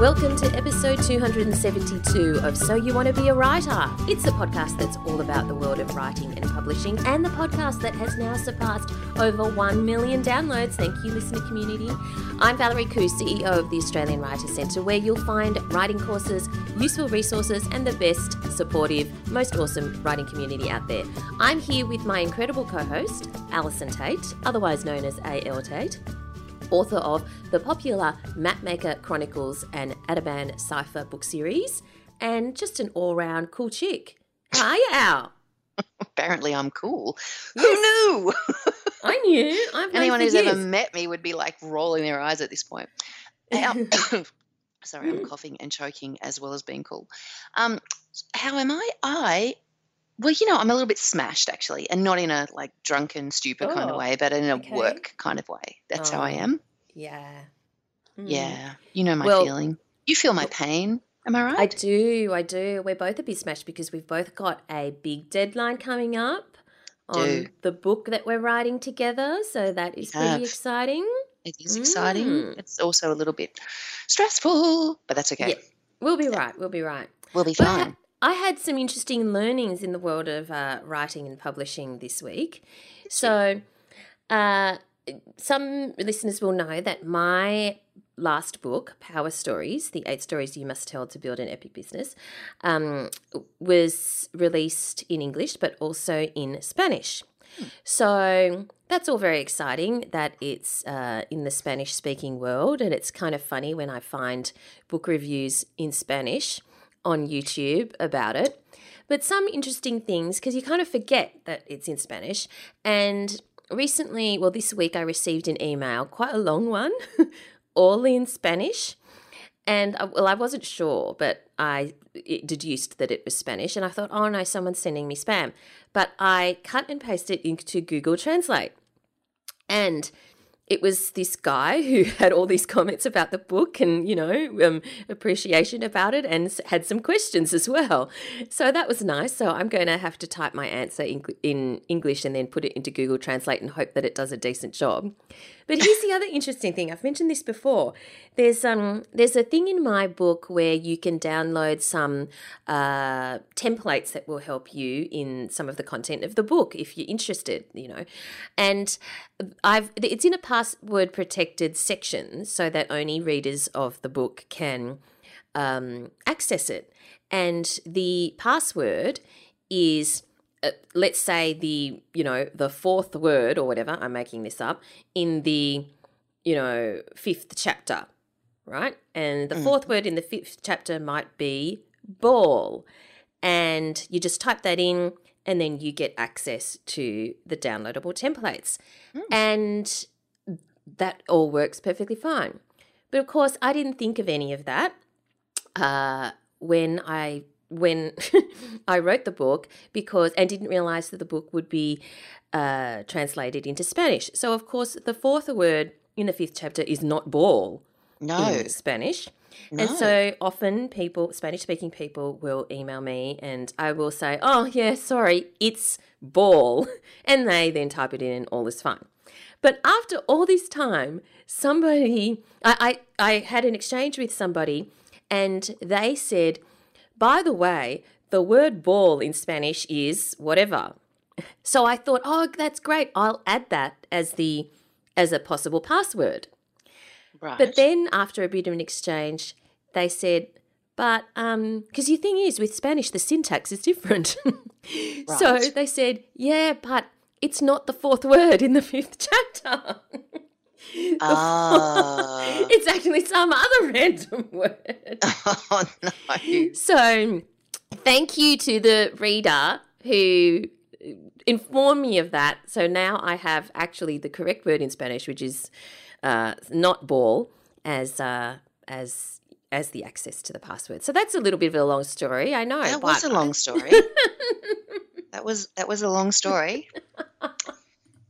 Welcome to episode 272 of So You Want to Be a Writer. It's a podcast that's all about the world of writing and publishing, and the podcast that has now surpassed over 1 million downloads. Thank you, listener community. I'm Valerie Khoo, CEO of the Australian Writer Centre, where you'll find writing courses, useful resources, and the best, supportive, most awesome writing community out there. I'm here with my incredible co host, Allison Tait, otherwise known as A.L. Tait author of the popular Mapmaker Chronicles and Ateban Cipher book series, and just an all round cool chick. You, Al? Apparently, I'm cool. Yes. Who knew? I knew. I've Anyone who's years. ever met me would be like rolling their eyes at this point. Sorry, I'm coughing and choking as well as being cool. Um, how am I? I well, you know, I'm a little bit smashed actually, and not in a like drunken, stupid oh, kind of oh, way, but in a okay. work kind of way. That's oh, how I oh, am. Yeah. Mm. Yeah. You know my well, feeling. You feel my pain. Am I right? I do. I do. We're both a bit smashed because we've both got a big deadline coming up on the book that we're writing together. So that is pretty exciting. It is mm. exciting. It's also a little bit stressful, but that's okay. Yeah. We'll be right. We'll be right. We'll be fine. I had some interesting learnings in the world of uh, writing and publishing this week. So, uh, some listeners will know that my last book, Power Stories The Eight Stories You Must Tell to Build an Epic Business, um, was released in English but also in Spanish. So that's all very exciting that it's uh, in the Spanish speaking world. And it's kind of funny when I find book reviews in Spanish on YouTube about it. But some interesting things, because you kind of forget that it's in Spanish. And recently, well, this week I received an email, quite a long one, all in Spanish. And well, I wasn't sure, but I deduced that it was Spanish. And I thought, oh no, someone's sending me spam. But I cut and pasted it into Google Translate. And it was this guy who had all these comments about the book and you know um, appreciation about it and had some questions as well. So that was nice. So i'm going to have to type my answer in, in english and then put it into google translate and hope that it does a decent job but here's the other interesting thing. I've mentioned this before. There's um there's a thing in my book where you can download some uh, templates that will help you in some of the content of the book if you're interested. You know, and I've it's in a password protected section so that only readers of the book can um, access it. And the password is uh, let's say the you know the fourth word or whatever i'm making this up in the you know fifth chapter right and the mm. fourth word in the fifth chapter might be ball and you just type that in and then you get access to the downloadable templates mm. and that all works perfectly fine but of course i didn't think of any of that uh, when i when I wrote the book because and didn't realize that the book would be uh, translated into Spanish. So of course, the fourth word in the fifth chapter is not ball no. in Spanish. No. And so often people, Spanish speaking people, will email me and I will say, oh, yeah, sorry, it's ball. And they then type it in and all is fine. But after all this time, somebody, I, I, I had an exchange with somebody and they said, by the way, the word ball in Spanish is whatever. So I thought, oh, that's great. I'll add that as the as a possible password. Right. But then after a bit of an exchange, they said, but um because the thing is with Spanish the syntax is different. right. So they said, yeah, but it's not the fourth word in the fifth chapter. Oh. it's actually some other random word. Oh, no. So, thank you to the reader who informed me of that. So now I have actually the correct word in Spanish, which is uh, not ball, as uh, as as the access to the password. So that's a little bit of a long story. I know. That was a long story. that was that was a long story.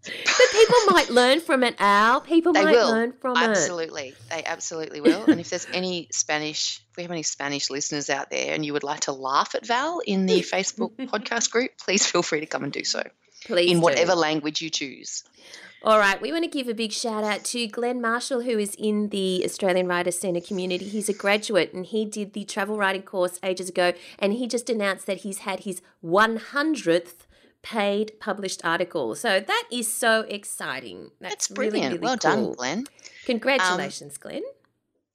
But people might learn from it, Al. People they might will. learn from absolutely. it. Absolutely. They absolutely will. and if there's any Spanish, if we have any Spanish listeners out there and you would like to laugh at Val in the Facebook podcast group, please feel free to come and do so. Please. In do. whatever language you choose. All right, we want to give a big shout out to Glenn Marshall, who is in the Australian Writers Centre community. He's a graduate and he did the travel writing course ages ago, and he just announced that he's had his 100th paid published article. So that is so exciting. That's, that's brilliant. Really, really well cool. done, Glenn. Congratulations, um, Glenn.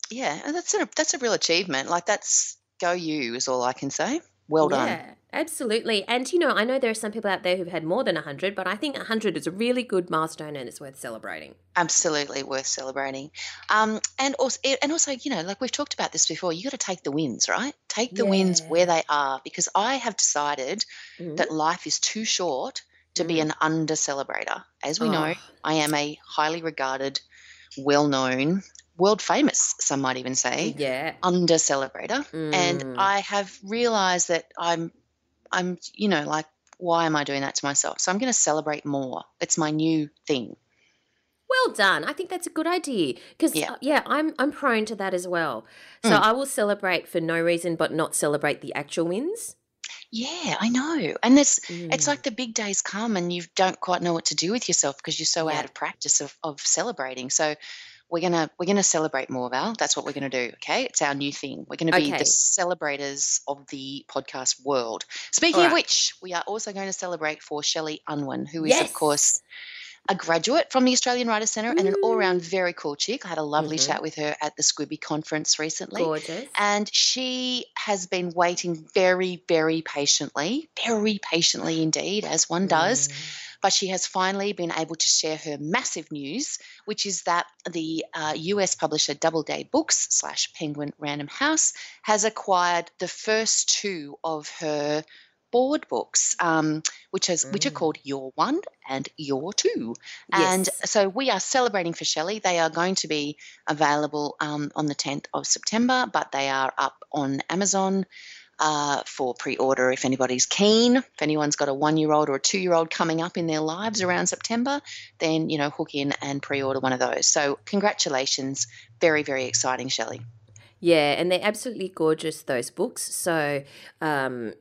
Yeah, that's a that's a real achievement. Like that's go you is all I can say. Well done. Absolutely. And, you know, I know there are some people out there who've had more than 100, but I think 100 is a really good milestone and it's worth celebrating. Absolutely worth celebrating. Um, and also, and also, you know, like we've talked about this before, you got to take the wins, right? Take the yeah. wins where they are because I have decided mm-hmm. that life is too short to mm-hmm. be an under celebrator. As we oh. know, I am a highly regarded, well known, world famous, some might even say, yeah, under celebrator. Mm. And I have realized that I'm, I'm, you know, like, why am I doing that to myself? So I'm going to celebrate more. It's my new thing. Well done. I think that's a good idea because yeah. Uh, yeah, I'm I'm prone to that as well. So mm. I will celebrate for no reason but not celebrate the actual wins. Yeah, I know. And this mm. it's like the big days come and you don't quite know what to do with yourself because you're so yeah. out of practice of, of celebrating. So we're gonna we're gonna celebrate more, Val. That's what we're gonna do. Okay, it's our new thing. We're gonna be okay. the celebrators of the podcast world. Speaking right. of which, we are also going to celebrate for Shelley Unwin, who is yes. of course a graduate from the Australian Writers Centre and an all round very cool chick. I had a lovely mm-hmm. chat with her at the SCBWI conference recently. Gorgeous. And she has been waiting very, very patiently, very patiently indeed, as one does. Mm but she has finally been able to share her massive news, which is that the uh, US publisher Doubleday Books slash Penguin Random House has acquired the first two of her board books, um, which is mm. which are mm. called Your One and Your Two. Yes. And so we are celebrating for Shelley. They are going to be available um, on the 10th of September, but they are up on Amazon uh, for pre order if anybody's keen. If anyone's got a one year old or a two year old coming up in their lives around September, then, you know, hook in and pre order one of those. So, congratulations. Very, very exciting, Shelley. Yeah, and they're absolutely gorgeous, those books. So, um,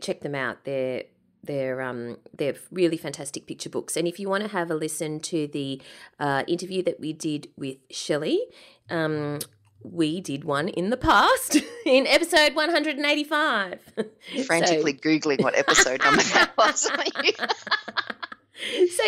check them out. They're they're um, they're really fantastic picture books. And if you want to have a listen to the uh, interview that we did with Shelley, um, we did one in the past in episode 185. Frantically so. Googling what episode number that was. so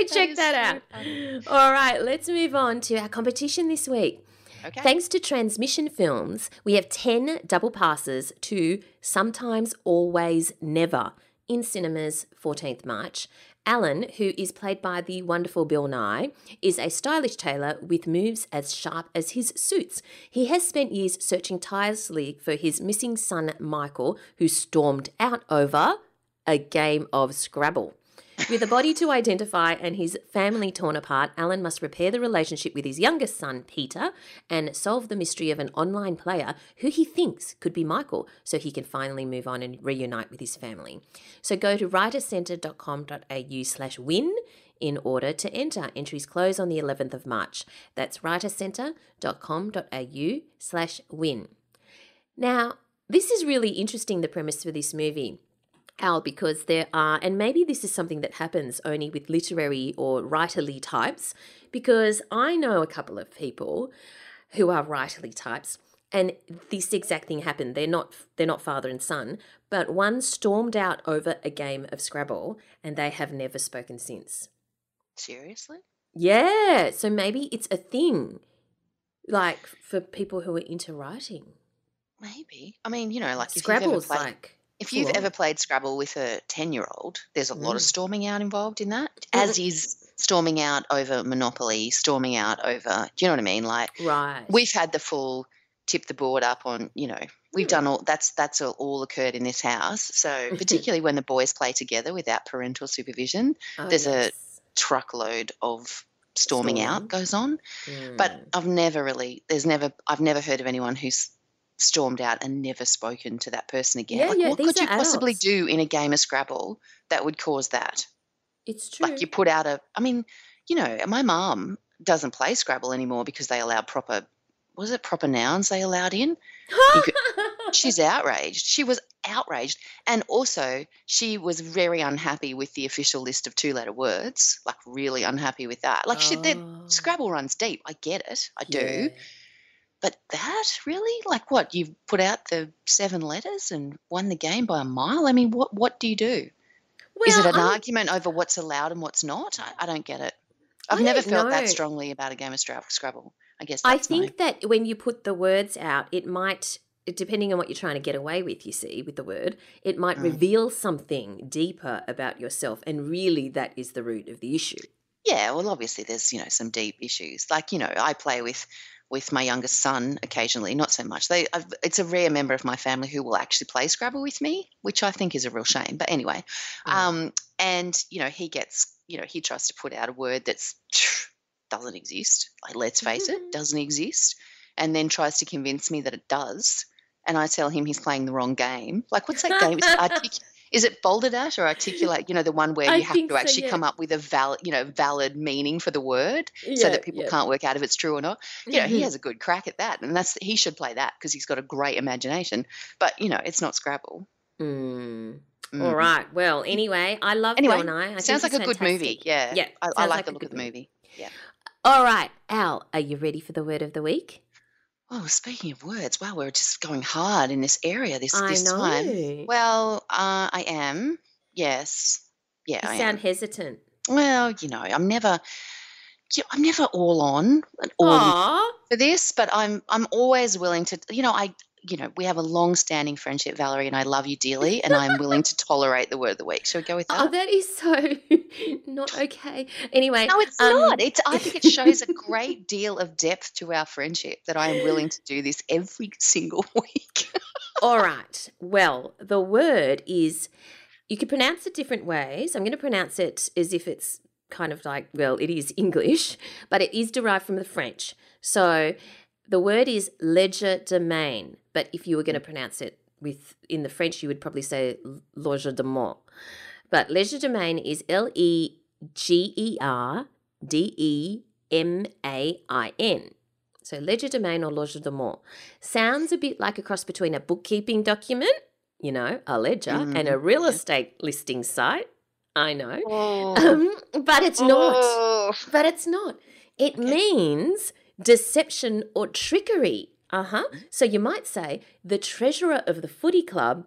check that, that out. All right, let's move on to our competition this week. Okay. Thanks to Transmission Films, we have 10 double passes to Sometimes Always Never in cinemas 14th March Alan, who is played by the wonderful Bill Nighy, is a stylish tailor with moves as sharp as his suits. He has spent years searching tirelessly for his missing son Michael, who stormed out over a game of Scrabble. With a body to identify and his family torn apart, Alan must repair the relationship with his youngest son, Peter, and solve the mystery of an online player who he thinks could be Michael so he can finally move on and reunite with his family. So go to writercentre.com.au slash win in order to enter. Entries close on the 11th of March. That's writercentre.com.au slash win. Now, this is really interesting, the premise for this movie. Al, because there are, and maybe this is something that happens only with literary or writerly types, because I know a couple of people who are writerly types, and this exact thing happened. They're not they're not father and son, but one stormed out over a game of Scrabble, and they have never spoken since. Seriously? Yeah. So maybe it's a thing, like for people who are into writing. Maybe. I mean, you know, like Scrabble's played- like if you've ever played Scrabble with a 10 year old, there's a mm. lot of mm. storming out involved in that, as is storming out over Monopoly, storming out over, do you know what I mean? Like, right. we've had the full tip the board up on, you know, we've mm. done all that's that's all, all, occurred in this house. So, particularly when the boys play together without parental supervision, oh, there's yes. a truckload of storming Storm. out goes on. Mm. But I've never really, there's never, I've never heard of anyone who's stormed out and never spoken to that person again. Yeah, like, yeah, what could you adults. possibly do in a game of Scrabble that would cause that? It's true. Like you put out a, I mean, you know, my mom doesn't play Scrabble anymore because they allow proper, was it proper nouns they allowed in? could, she's outraged. She was outraged. And also, she was very unhappy with the official list of two letter words, like, really unhappy with that. Like, she, Oh. Scrabble runs deep. I get it. I do. But that really, like, what you've put out the seven letters and won the game by a mile. I mean, what what do you do? Is it an I'm- argument over what's allowed and what's not? I, I don't get it. I've I never felt know. that strongly about a game of Scrabble. I guess I that's my- think that when you put the words out, it might, depending on what you're trying to get away with, you see, with the word, it might Mm. reveal something deeper about yourself. And really, that is the root of the issue. Yeah, well, obviously there's you know some deep issues. Like you know, I play with with my youngest son occasionally, not so much. They, I've, it's a rare member of my family who will actually play Scrabble with me, which I think is a real shame. But anyway, Mm. um, and you know, he gets, you know, he tries to put out a word that's doesn't exist. Like, let's face it, doesn't exist, and then tries to convince me that it does. And I tell him he's playing the wrong game. Like, what's that game? Artic- is it bolded out or Articulate? You know, the one where I you have to so, actually yeah. come up with a valid, you know, valid meaning for the word so that people yeah. can't work out if it's true or not. You know, he Mhm. has a good crack at that, and that's he should play that because he's got a great imagination. But you know, it's not Scrabble. Mm. Mm. All right. Well, anyway, I love Anyway, Bill Nighy. I Sounds like a good movie. Yeah, Yeah, I, I like like the look of the movie. Yeah. All right, Al, are you ready for the word of the week? Oh, speaking of words, wow, we're just going hard in this area this I this know. time. Well, uh, I am. Yes. Yeah, you I sound am. hesitant. Well, you know, I'm never. you know, I'm never all on and all in Aw. for this, but I'm I'm always willing to. You know, I you know we have a long-standing friendship, Valerie, and I love you dearly, and I'm willing to tolerate the word of the week. Shall we go with that? Oh, that is so not okay. Anyway, no, it's um, not. It's. I think it shows a great deal of depth to our friendship that I am willing to do this every single week. All right. Well, the word is, you could pronounce it different ways. I'm going to pronounce it as if it's kind of like, well, it is English, but it is derived from the French. So the word is legerdemain. But if you were going to pronounce it with in the French, you would probably say legerdemain. But legerdemain is L E G E R D E M A I N. So legerdemain or legerdemain sounds a bit like a cross between a bookkeeping document, you know, a ledger, and a real estate listing site. I know. Oh, Um, but it's not. Oh. But it's not. It Okay. means deception or trickery. Uh huh. So you might say the treasurer of the footy club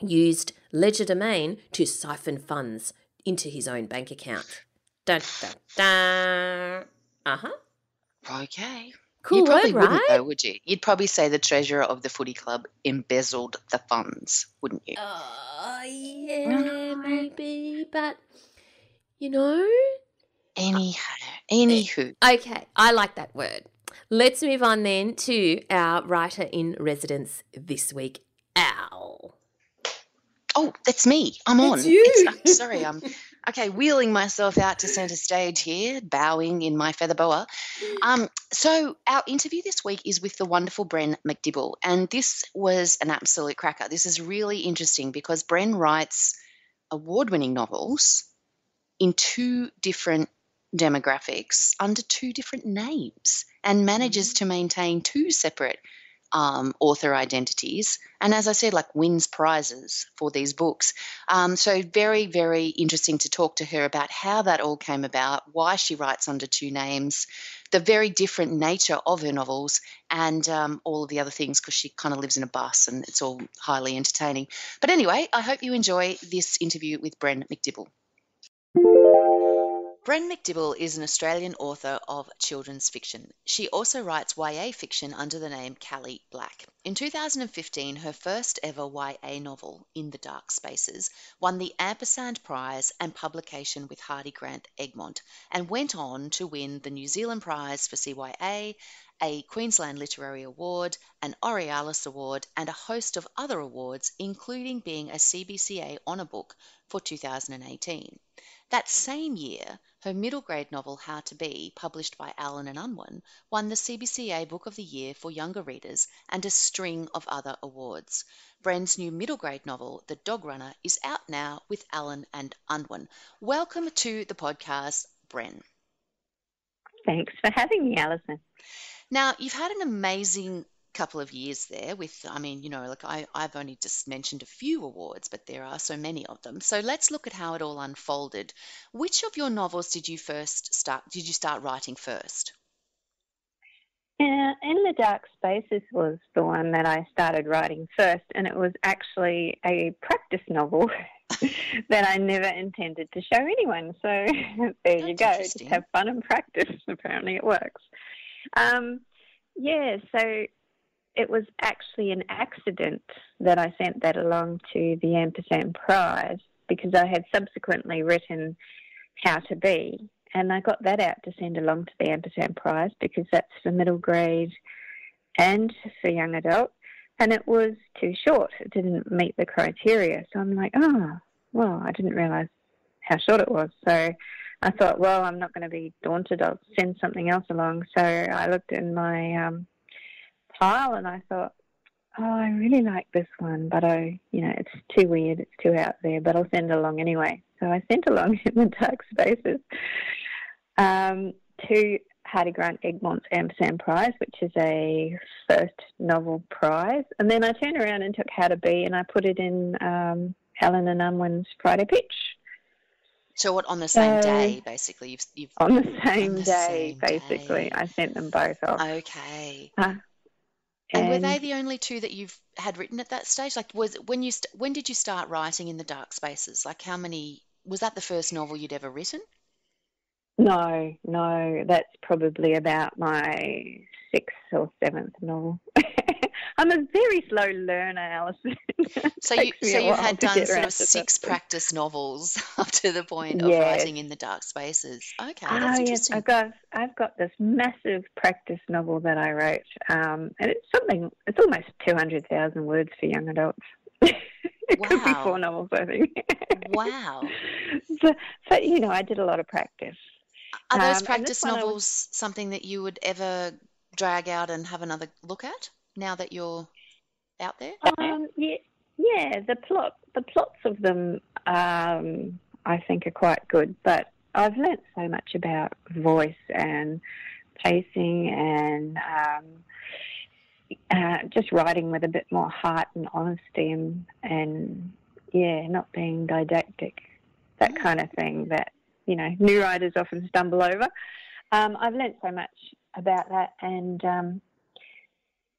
used legerdemain to siphon funds into his own bank account. Dun, dun, dun. Uh huh. Okay. Cool you probably word, wouldn't, right? though, would you? You'd probably say the treasurer of the footy club embezzled the funds, wouldn't you? Oh, yeah, maybe. But, you know. Anyhow, anywho, Okay, I like that word. Let's move on then to our writer in residence this week, Al. oh, that's me. I'm on. It's you. It's- I'm sorry, I'm okay. Wheeling myself out to centre stage here, bowing in my feather boa. Um, so our interview this week is with the wonderful Bren MacDibble, and this was an absolute cracker. This is really interesting because Bren writes award-winning novels in two different demographics under two different names and manages to maintain two separate um, author identities and as i said like wins prizes for these books. Um, so very very interesting to talk to her about how that all came about why she writes under two names the very different nature of her novels and um, all of the other things because she kind of lives in a bus and it's all highly entertaining. But anyway i hope you enjoy this interview with bren macdibble Bren MacDibble is an Australian author of children's fiction. She also writes YA fiction under the name Cally Black. In 2015, her first ever YA novel, In the Dark Spaces, won the Ampersand Prize and publication with Hardie Grant Egmont, and went on to win the New Zealand Prize for CYA, a Queensland Literary Award, an Aurealis Award, and a host of other awards, including being a CBCA Honour Book for 2018. That same year, her middle grade novel How to Bee, published by Allen and Unwin, won the CBCA Book of the Year for younger readers and a string of other awards. Bren's new middle grade novel, The Dog Runner, is out now with Allen and Unwin. Welcome to the podcast, Bren. Thanks for having me, Allison. Now, you've had an amazing couple of years there with i mean you know like I, i've only just mentioned a few awards but there are so many of them. So let's look at how it all unfolded. Which of your novels did you first start did you start writing first? Uh, in the dark spaces was the one that i started writing first and it was actually a practice novel that i never intended to show anyone. So there That's you go just have fun and practice. Apparently it works. Um, yeah, so it was actually an accident that I sent that along to the Ampersand Prize because I had subsequently written How to Bee, and I got that out to send along to the Ampersand Prize because that's for middle grade and for young adult, and it was too short. It didn't meet the criteria, so I'm like, oh, well, I didn't realise how short it was. So I thought, well, I'm not going to be daunted. I'll send something else along. So I looked in my um, pile and I thought, oh, I really like this one, but I, you know, it's too weird, it's too out there, but I'll send it along anyway. So I sent along in the dark spaces um, to Hardie Grant Egmont's Ampersand Prize, which is a first novel prize. And then I turned around and took How to Bee and I put it in um, Allen and Unwin's Friday Pitch. So what on the same so, day, basically? You've, you've on the same on the day, same basically. Day. I sent them both off. Okay. Uh, and, and, were they the only two that you've had written at that stage? Like, was when you st- when did you start writing in the dark spaces? Like, how many was that the first novel you'd ever written? No, no, that's probably about my sixth or seventh novel. I'm a very slow learner, Allison. so you so you had done sort of six practice novels up to the point of yes. writing in the dark spaces. Okay, oh, that's yes, I've got I've got this massive practice novel that I wrote, um, and it's something. It's almost two hundred thousand words for young adults. it wow. could be four novels, I think. wow. So, so, you know, I did a lot of practice. Are those um, practice novels was, something that you would ever drag out and have another look at? Now that you're out there? Um, yeah, yeah. The plot, the plots of them, um, I think, are quite good. But I've learnt so much about voice and pacing and um, uh, just writing with a bit more heart and honesty and, and yeah, not being didactic, that mm. kind of thing that you know new writers often stumble over. Um, I've learnt so much about that, and um,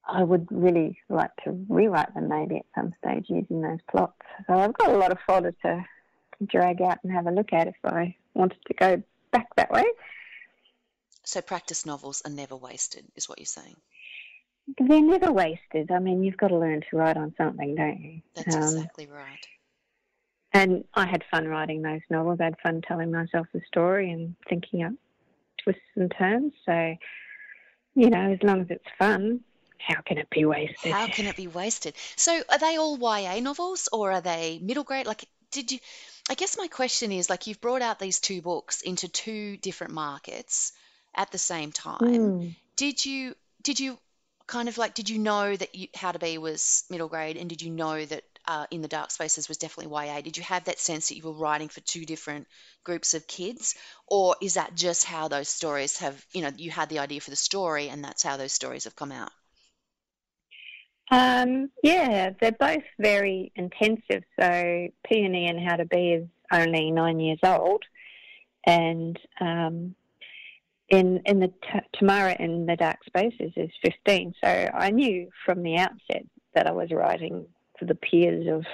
I would really like to rewrite them maybe at some stage using those plots. So I've got a lot of fodder to drag out and have a look at if I wanted to go back that way. So practice novels are never wasted, is what you're saying? They're never wasted. I mean, you've got to learn to write on something, don't you? That's um, exactly right. And I had fun writing those novels. I had fun telling myself the story and thinking up twists and turns. So, you know, as long as it's fun, how can it be wasted? How can it be wasted? So, are they all YA novels or are they middle grade? Like, did you? I guess my question is like, you've brought out these two books into two different markets at the same time. Mm. Did you? Did you? Kind of like, did you know that you, How to Bee was middle grade, and did you know that uh, in the dark spaces was definitely YA. Did you have that sense that you were writing for two different groups of kids, or is that just how those stories have? You know, you had the idea for the story, and that's how those stories have come out. Um, yeah, they're both very intensive. So Peony and How to Bee is only nine years old, and um, in in the t- Tamara in the Dark Spaces is fifteen. So I knew from the outset that I was writing for the peers of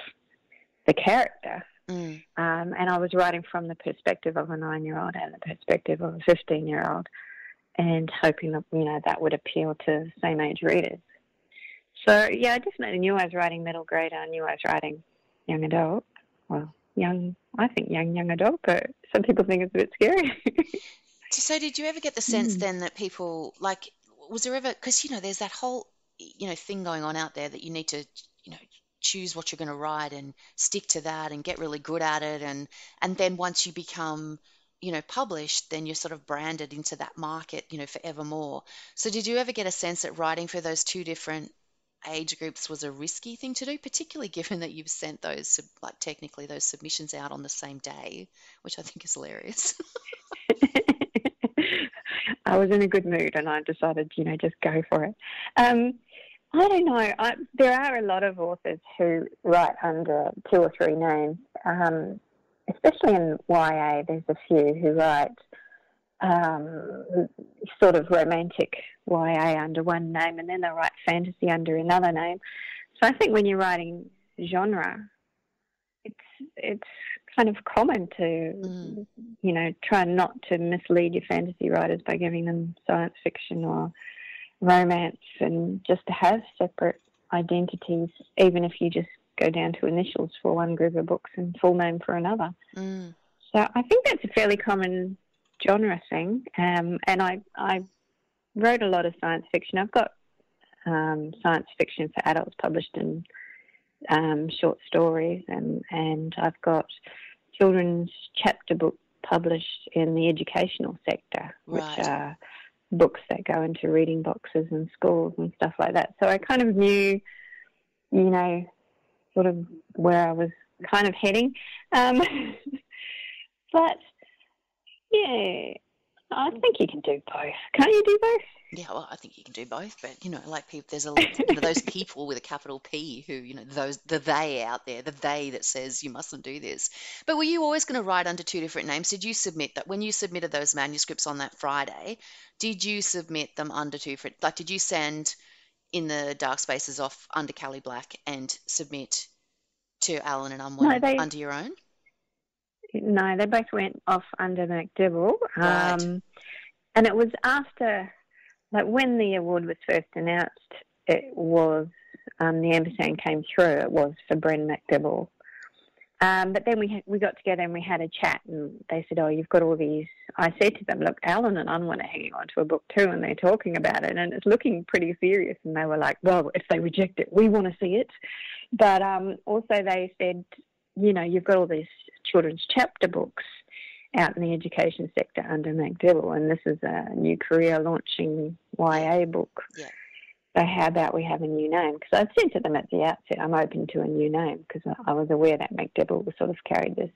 the character. Mm. Um, and I was writing from the perspective of a nine-year-old and the perspective of a fifteen-year-old, and hoping that you know that would appeal to same-age readers. So yeah, I definitely knew I was writing middle grade. I knew I was writing young adult. Well, young, I think young young adult, but some people think it's a bit scary. so, did you ever get the sense mm. then that people like was there ever because you know there's that whole you know thing going on out there that you need to you know choose what you're going to write and stick to that and get really good at it and and then once you become you know published then you're sort of branded into that market you know forevermore so did you ever get a sense that writing for those two different age groups was a risky thing to do, particularly given that you've sent those, like technically those submissions out on the same day, which I think is hilarious. I was in a good mood and I decided, you know, just go for it. Um, I don't know. I, there are a lot of authors who write under two or three names, um, especially in YA. There's a few who write um, sort of romantic YA under one name, and then they write fantasy under another name. So I think when you're writing genre, it's it's kind of common to mm. you know try not to mislead your fantasy writers by giving them science fiction or romance, and just to have separate identities, even if you just go down to initials for one group of books and full name for another. Mm. So I think that's a fairly common genre thing. Um, and I, I wrote a lot of science fiction. I've got um, science fiction for adults published in um, short stories, and, and I've got children's chapter book published in the educational sector, right. which are books that go into reading boxes in schools and stuff like that. So I kind of knew, you know, sort of where I was kind of heading. Um, but yeah, I mm. think you can do both. Can't you do both? Yeah, well, I think you can do both, but you know, like people, there's a you know, those people with a capital P who, you know, those the they out there, the they that says you mustn't do this. But were you always going to write under two different names? Did you submit that when you submitted those manuscripts on that Friday? Did you submit them under two different? Like, did you send in the dark spaces off under Cally Black and submit to Allen and Unwin no, they, under your own? No, they both went off under MacDibble. Right. Um, and it was after, like when the award was first announced, it was, um, the ampersand came through, it was for Bren MacDibble. Um, but then we we got together and we had a chat, and they said, "Oh, you've got all these." I said to them, "Look, Allen and Unwin are hanging on to a book too, and they're talking about it, and it's looking pretty serious." And they were like, "Well, if they reject it, we want to see it." But um, also, they said, "You know, you've got all these children's chapter books out in the education sector under MacDibble, and this is a new career launching YA book. Yeah. So how about we have a new name? Because I said to them at the outset, I'm open to a new name because I was aware that MacDibble was sort of carried this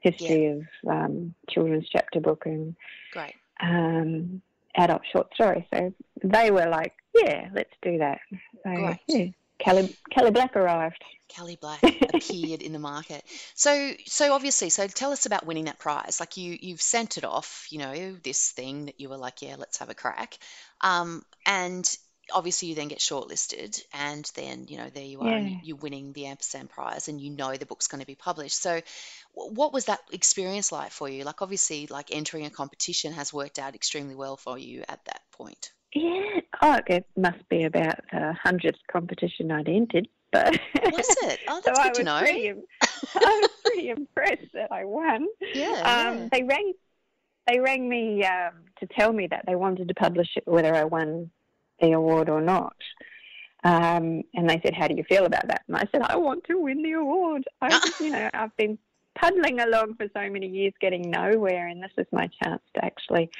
history yeah. of um, children's chapter book and Great. Um, adult short story. So they were like, yeah, let's do that. So, yeah. Cally, Cally Black arrived. Cally Black appeared in the market. So, so obviously, so tell us about winning that prize. Like you, you've sent it off. You know, this thing that you were like, yeah, let's have a crack. Um, and obviously, you then get shortlisted, and then you know, there you are, yeah. you're winning the ampersand prize, and you know the book's going to be published. So, what was that experience like for you? Like, obviously, like entering a competition has worked out extremely well for you at that point. Yeah, oh, it must be about the hundredth competition I'd entered. But was it? Oh, that's so good to know. Pretty, I was pretty impressed that I won. Yeah, um, yeah. They rang, they rang me um, to tell me that they wanted to publish it whether I won the award or not. Um, and they said, "How do you feel about that?" And I said, "I want to win the award. I, you know, I've been puddling along for so many years, getting nowhere, and this is my chance to actually."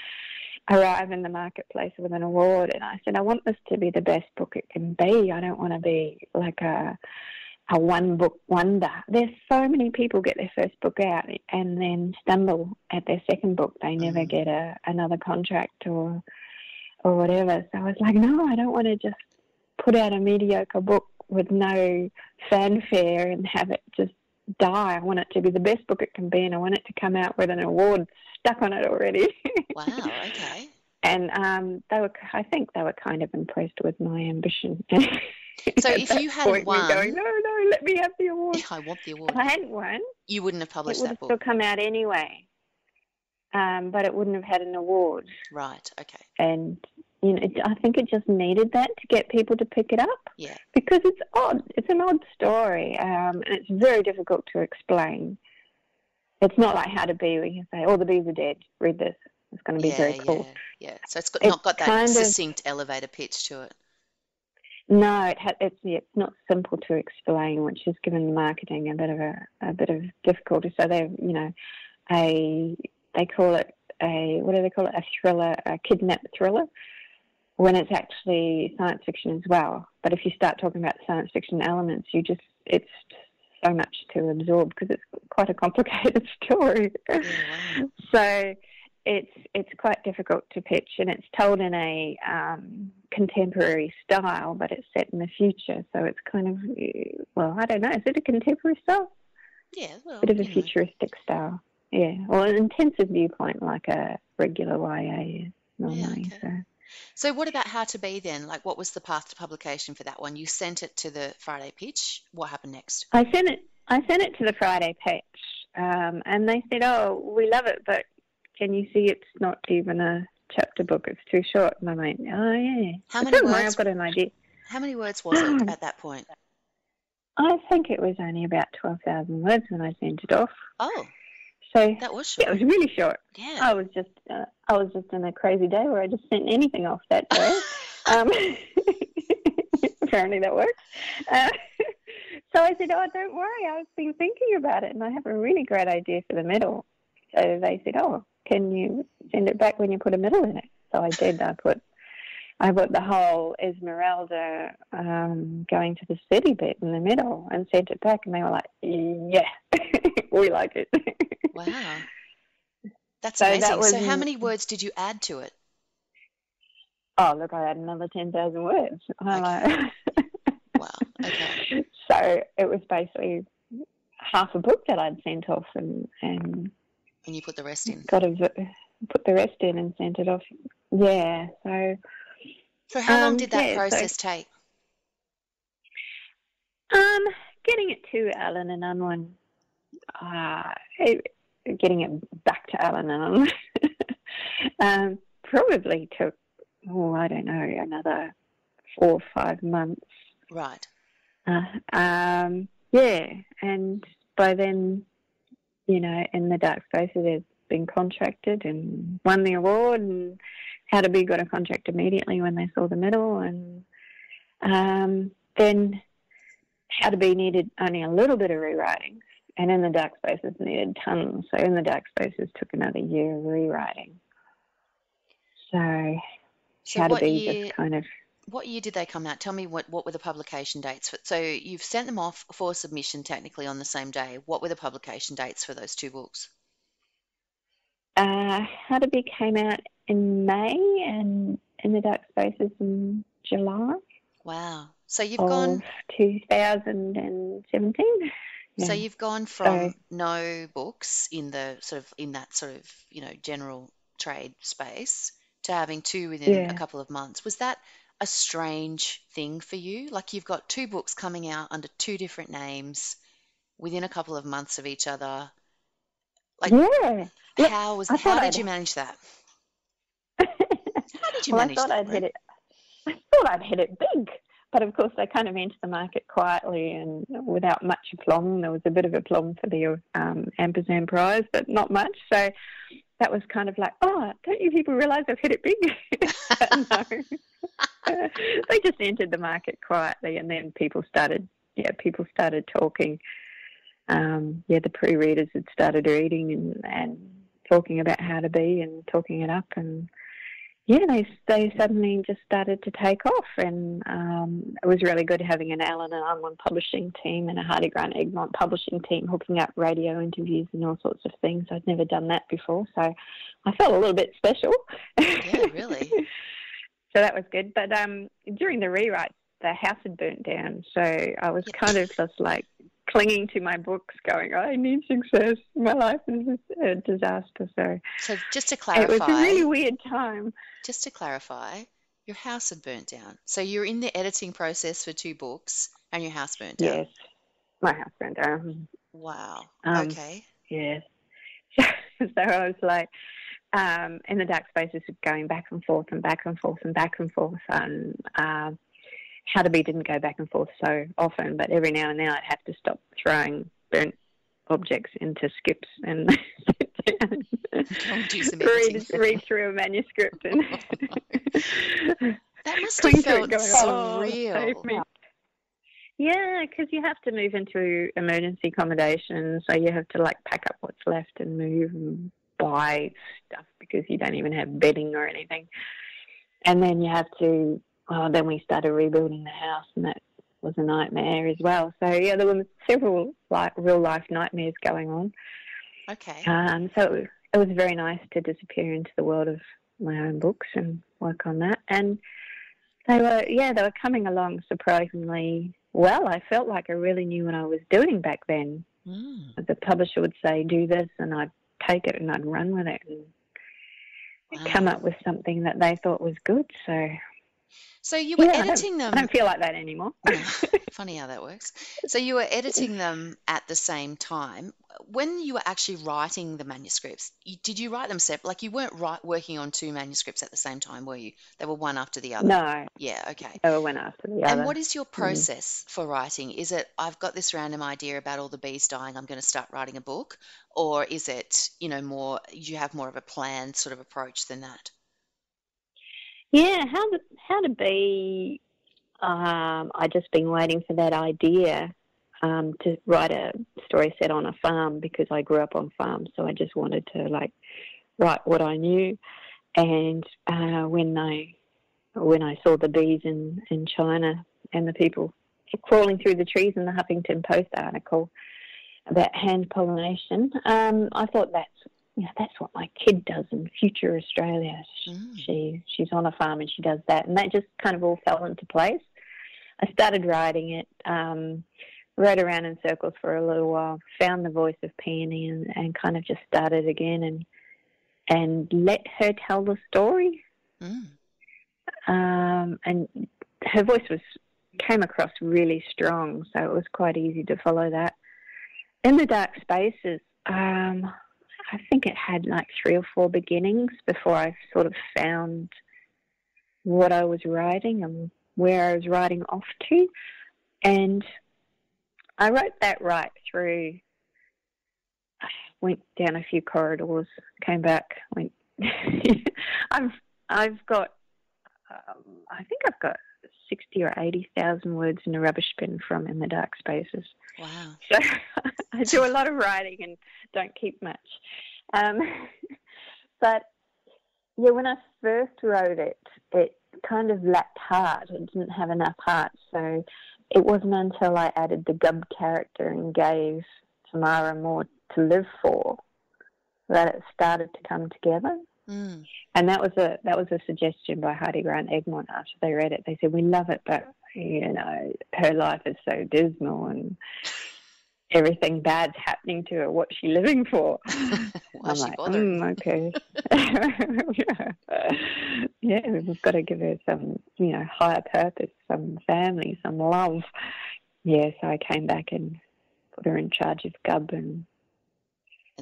Arrive in the marketplace with an award. And I said, I want this to be the best book it can be. I don't want to be like a a one book wonder. There's so many people get their first book out and then stumble at their second book. They never mm. get a another contract or or whatever. So I was like, no, I don't want to just put out a mediocre book with no fanfare and have it just die. I want it to be the best book it can be, and I want it to come out with an award stuck on it already. wow. Okay. And um, they were, I think, they were kind of impressed with my ambition. So if you had won, going, no, no, let me have the award. I want the award. If I hadn't won, you wouldn't have published it would have still come out anyway. Um, but it wouldn't have had an award. Right. Okay. And you know, I think it just needed that to get people to pick it up. Yeah. Because it's odd. It's an odd story, um, and it's very difficult to explain. It's not like How to Bee where you can say, "Oh, the bees are dead. Read this." It's going to be yeah, very cool. Yeah, yeah. So it's got, it's not got that succinct of, elevator pitch to it. No, it ha- it's it's not simple to explain, which has given the marketing a bit of a, a bit of difficulty. So they, you know, a they call it a what do they call it? A thriller, a kidnap thriller when it's actually science fiction as well. But if you start talking about science fiction elements, you just it's so much to absorb because it's quite a complicated story. Yeah, So it's it's quite difficult to pitch, and it's told in a um, contemporary style, but it's set in the future, so it's kind of well, I don't know. Is it a contemporary style? Yeah, well, bit of a futuristic know. style. Yeah, or an intensive viewpoint like a regular YA is normally. Yeah, okay. So. So, what about how to bee then? Like, what was the path to publication for that one? You sent it to the Friday pitch. What happened next? I sent it. I sent it to the Friday pitch, um, and they said, "Oh, we love it, but can you see it's not even a chapter book? It's too short." And I went, "Oh yeah." How many words? I've got an idea. How many words was it at that point? I think it was only about twelve thousand words when I sent it off. Oh. So that was short. Yeah, it was really short. Yeah. I was just uh, I was just in a crazy day where I just sent anything off that day. um, apparently that works. Uh, so I said, "Oh, don't worry. I've been thinking about it, and I have a really great idea for the middle." So they said, "Oh, can you send it back when you put a middle in it?" So I did. I put I put the whole Esmeralda um, going to the city bit in the middle and sent it back, and they were like, "Yeah, we like it." Wow, that's so amazing. That was, so, how many words did you add to it? Oh, look, I had another ten thousand words. Okay. Like, wow. Okay. So it was basically half a book that I'd sent off, and and and you put the rest in. Got to put the rest in and sent it off. Yeah. So so how long um, did that yeah, process so, take? Um, getting it to Allen and Unwin, uh, getting it back to Allen and um, probably took, oh, I don't know, another four or five months. Right. Uh, um, yeah, and by then, you know, in the dark spaces, they've been contracted and won the award and how to bee got a contract immediately when they saw the middle, and um, then how to bee needed only a little bit of rewriting, and in the dark spaces needed tons. So in the dark spaces took another year of rewriting. So, so how to bee year, just kind of. What year did they come out? Tell me what, what were the publication dates? For, so you've sent them off for submission technically on the same day. What were the publication dates for those two books? Uh, How to Bee came out in May and In the Dark Spaces in July. Wow. So you've gone 2017. Yeah. So you've gone from so, no books in the sort of in that sort of you know general trade space to having two within yeah. a couple of months. Was that a strange thing for you? Like you've got two books coming out under two different names within a couple of months of each other. Like yeah. how was how did I'd... you manage that? How did you well, manage I thought that, I'd hit it. I thought I'd hit it big, but of course they kind of entered the market quietly and without much aplomb. There was a bit of aplomb for the um, Ampersand Prize, but not much. So that was kind of like, oh, don't you people realise I've hit it big? no. they just entered the market quietly, and then people started. Yeah, people started talking. Um, yeah, the pre-readers had started reading and, and talking about how to bee and talking it up and yeah, they they suddenly just started to take off, and um, it was really good having an Allen and Unwin publishing team and a Hardie Grant Egmont publishing team hooking up radio interviews and all sorts of things. I'd never done that before, so I felt a little bit special. Yeah, really. so that was good. But um, during the rewrite, the house had burnt down, so I was kind of just like clinging to my books, going, "I need success. My life is a disaster." So, so just to clarify, it was a really weird time. Just to clarify, your house had burnt down. So you're in the editing process for two books, and your house burnt down. Yes, my house burnt down. Wow. Um, okay. Yes. so I was like. Um, in the dark spaces, going back and forth and back and forth and back and forth, and um, how to bee didn't go back and forth so often, but every now and then I'd have to stop throwing burnt objects into skips and read, read through a manuscript and that must have felt going, oh, surreal. Oh, yeah, because you have to move into emergency accommodation, so you have to like pack up what's left and move and buy stuff because you don't even have bedding or anything. And then you have to well, then we started rebuilding the house, and that was a nightmare as well. So yeah, there were several like real life nightmares going on. Okay. Um, so it was very nice to disappear into the world of my own books and work on that. And they were, yeah, they were coming along surprisingly well. I felt like I really knew what I was doing back then. Mm. The publisher would say, "Do this," and I'd take it and I'd run with it and wow. come up with something that they thought was good. So so you were yeah, editing them. I don't feel like that anymore. Funny how that works. So you were editing them at the same time. When you were actually writing the manuscripts, you, did you write them separate? Like you weren't write, working on two manuscripts at the same time, were you? They were one after the other. No. Yeah. Okay. They were one after the other. And what is your mm. process mm. for writing? Is it I've got this random idea about all the bees dying, I'm going to start writing a book, or is it you know more you have more of a planned sort of approach than that? Yeah, how to how to bee. Um, I just been waiting for that idea um, to write a story set on a farm because I grew up on farms, so I just wanted to like write what I knew. And uh, when I when I saw the bees in in China and the people crawling through the trees in the Huffington Post article about hand pollination, um, I thought that's you know, that's what my kid does in future Australia. Mm. She she's on a farm and she does that, and that just kind of all fell into place. I started writing it, um, rode around in circles for a little while, found the voice of Peony, and, and kind of just started again and and let her tell the story. Mm. Um, and her voice was came across really strong, so it was quite easy to follow that. In the dark spaces, um, I think it had like three or four beginnings before I sort of found what I was writing and where I was writing off to. And I wrote that right through. I went down a few corridors, came back, went. I've I've got. Um, I think I've got sixty or eighty thousand words in a rubbish bin from in the dark spaces. Wow! So I do a lot of writing and don't keep much. Um, but yeah, when I first wrote it, it kind of lacked heart. It didn't have enough heart. So it wasn't until I added the Gub character and gave Tamara more to live for that it started to come together. Mm. And that was a that was a suggestion by Hardie Grant Egmont after they read it. They said, We love it but you know, her life is so dismal and everything bad's happening to her. What's she living for? I'm like, mm, okay. yeah, we've got to give her some, you know, higher purpose, some family, some love. Yeah, so I came back and put her in charge of Gub and,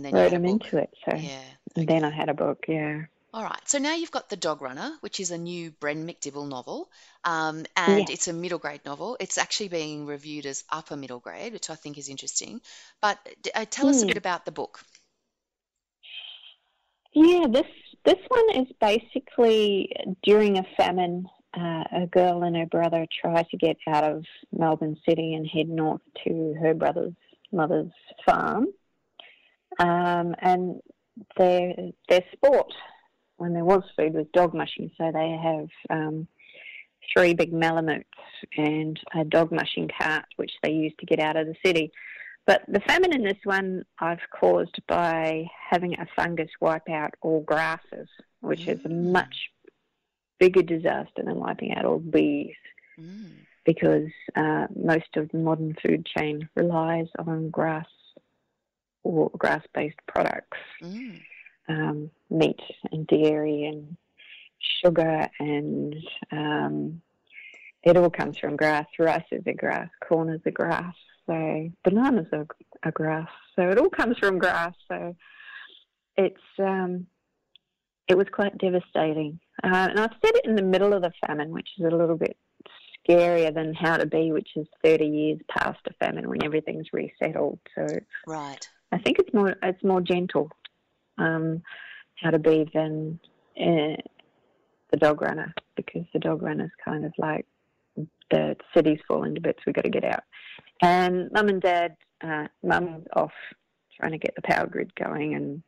and then wrote him into it. So yeah, okay. and then I had a book. Yeah. All right. So now you've got The Dog Runner, which is a new Bren MacDibble novel, um, and yeah. it's a middle grade novel. It's actually being reviewed as upper middle grade, which I think is interesting. But uh, tell mm. us a hmm. bit about the book. Yeah, this this one is basically during a famine. Uh, a girl and her brother try to get out of Melbourne City and head north to her brother's mother's farm. Um, and their their sport when there was food was dog mushing. So they have um, three big malamutes and a dog mushing cart, which they use to get out of the city. But the famine in this one I've caused by having a fungus wipe out all grasses, which mm. is a mm. much bigger disaster than wiping out all bees. Mm. Because uh, most of the modern food chain relies on grass or grass-based products. Mm um, meat and dairy and sugar and um, it all comes from grass. Rice is a grass, corn is a grass, so bananas are a grass. So it all comes from grass. So it's um, it was quite devastating. Uh, and I've said it in the middle of the famine, which is a little bit scarier than how to bee, which is 30 years past a famine when everything's resettled. So right. I think it's more it's more gentle um, how to bee than uh, the dog runner because the dog runner is kind of like the city's falling to bits. We've got to get out. And mum and dad, uh, mum's off trying to get the power grid going, and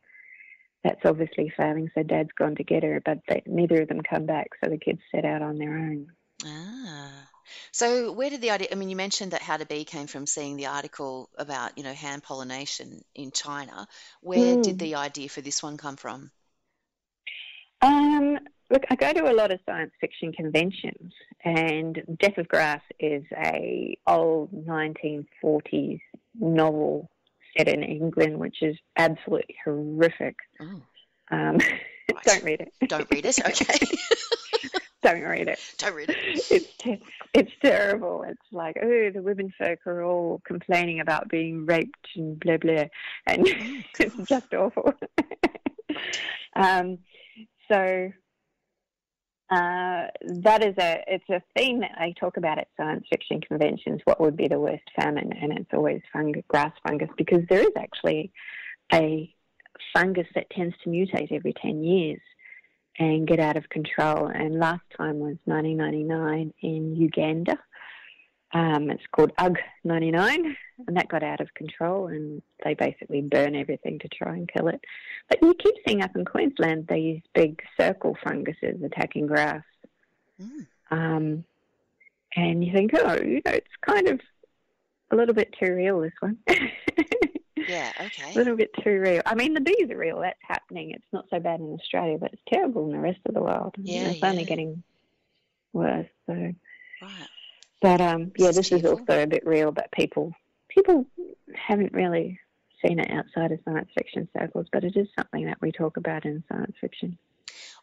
that's obviously failing. So dad's gone to get her, but they, neither of them come back. So the kids set out on their own. Ah. So, where did the idea? I mean, you mentioned that How to Bee came from seeing the article about you know hand pollination in China. Where mm. did the idea for this one come from? Um, look, I go to a lot of science fiction conventions, and Death of Grass is a old 1940s novel set in England, which is absolutely horrific. Oh. Um, right. don't read it. Don't read it. Okay. don't read it. Don't read it. It's it's terrible. It's like oh, the women folk are all complaining about being raped and blah blah, and it's just awful. um, so uh, that is a it's a theme that they talk about at science fiction conventions. What would be the worst famine? And it's always fungus, grass fungus because there is actually a fungus that tends to mutate every ten years and get out of control. And last time was 1999 in Uganda. Um, it's called UG 99, and that got out of control, and they basically burn everything to try and kill it. But you keep seeing up in Queensland these big circle funguses attacking grass. Mm. Um, and you think, oh, you know, it's kind of a little bit too real, this one. yeah, okay. A little bit too real. I mean, the bees are real. That's happening. It's not so bad in Australia, but it's terrible in the rest of the world. Yeah, it's yeah. only getting worse. So. Right. But um, yeah, this is also a bit real, but people people haven't really seen it outside of science fiction circles, but it is something that we talk about in science fiction.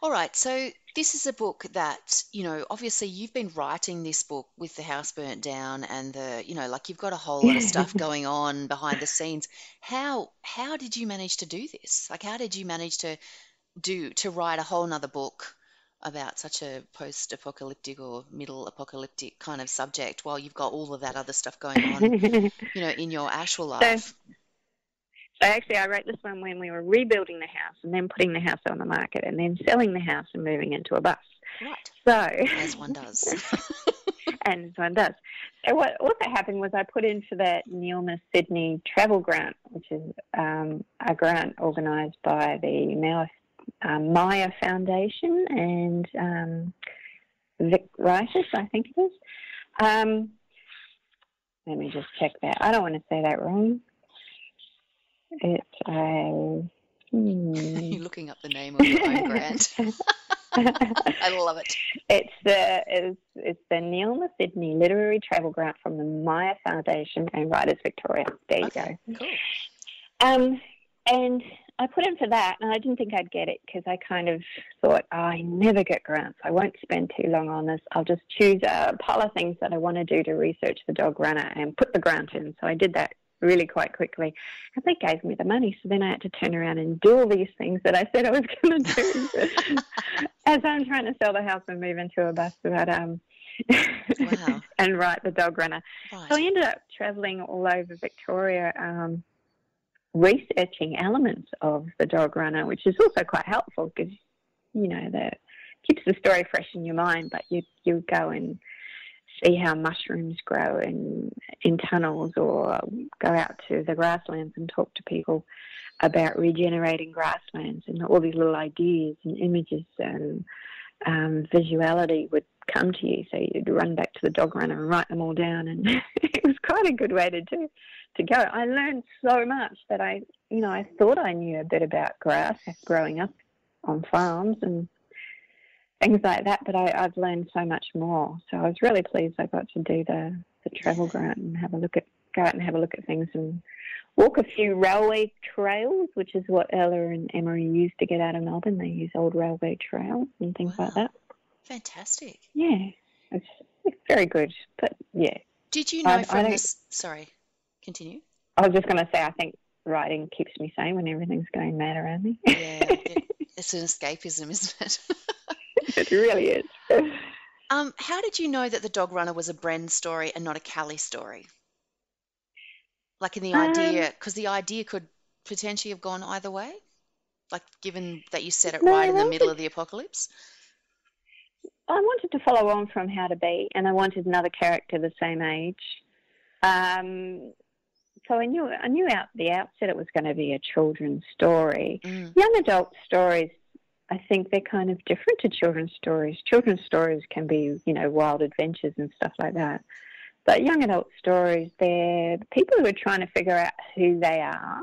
All right, so this is a book that, you know, obviously you've been writing this book with the house burnt down and the, you know, like you've got a whole lot of stuff going on behind the scenes. How how did you manage to do this? Like how did you manage to do to write a whole nother book about such a post-apocalyptic or middle apocalyptic kind of subject while you've got all of that other stuff going on you know in your actual life so, so actually i wrote this one when we were rebuilding the house and then putting the house on the market and then selling the house and moving into a bus right so as one does and as one does so what also happened was i put in for that Neilma Sidney travel grant which is um, a grant organised by the Mouth um, Myer Foundation and um, Vic Ritis, I think it is. Um, let me just check that. I don't want to say that wrong. It's a. Hmm. You're looking up the name of your own grant. I love it. It's the it's, it's the Neilma Sidney Literary Travel Grant from the Myer Foundation and Writers Victoria. There you okay, go. Cool. Um, and I put in for that, and I didn't think I'd get it because I kind of thought, oh, I never get grants. I won't spend too long on this. I'll just choose a pile of things that I want to do to research the dog runner and put the grant in. So I did that really quite quickly. And they gave me the money, so then I had to turn around and do all these things that I said I was going to do as I'm trying to sell the house and move into a bus. But um, wow. and write the dog runner. Right. So I ended up traveling all over Victoria. Um, researching elements of the dog runner, which is also quite helpful because you know that keeps the story fresh in your mind. But you you go and see how mushrooms grow in in tunnels, or go out to the grasslands and talk to people about regenerating grasslands, and all these little ideas and images and um, visuality would come to you. So you'd run back to the dog runner and write them all down, and it was quite a good way to do to go. I learned so much that I, you know, I thought I knew a bit about grass growing up on farms and things like that, but I, have learned so much more. So I was really pleased I got to do the, the travel grant and have a look at go out and have a look at things and walk a few railway trails, which is what Ella and Emery used to get out of Melbourne. They use old railway trails and things wow. like that. Fantastic. Yeah, it's, it's very good. But yeah. Did you know I, from I this? Sorry. Continue. I was just going to say, I think writing keeps me sane when everything's going mad around me. yeah, it, it's an escapism, isn't it? it really is. Um, how did you know that the dog runner was a Bren story and not a Cally story? Like in the um, idea, because the idea could potentially have gone either way. Like given that you set it no, right in the middle of the apocalypse. I wanted to follow on from How to Bee, and I wanted another character the same age. Um, so I knew I knew out the outset it was going to be a children's story. Mm. Young adult stories I think they're kind of different to children's stories. Children's stories can be, you know, wild adventures and stuff like that. But young adult stories, they're people who are trying to figure out who they are.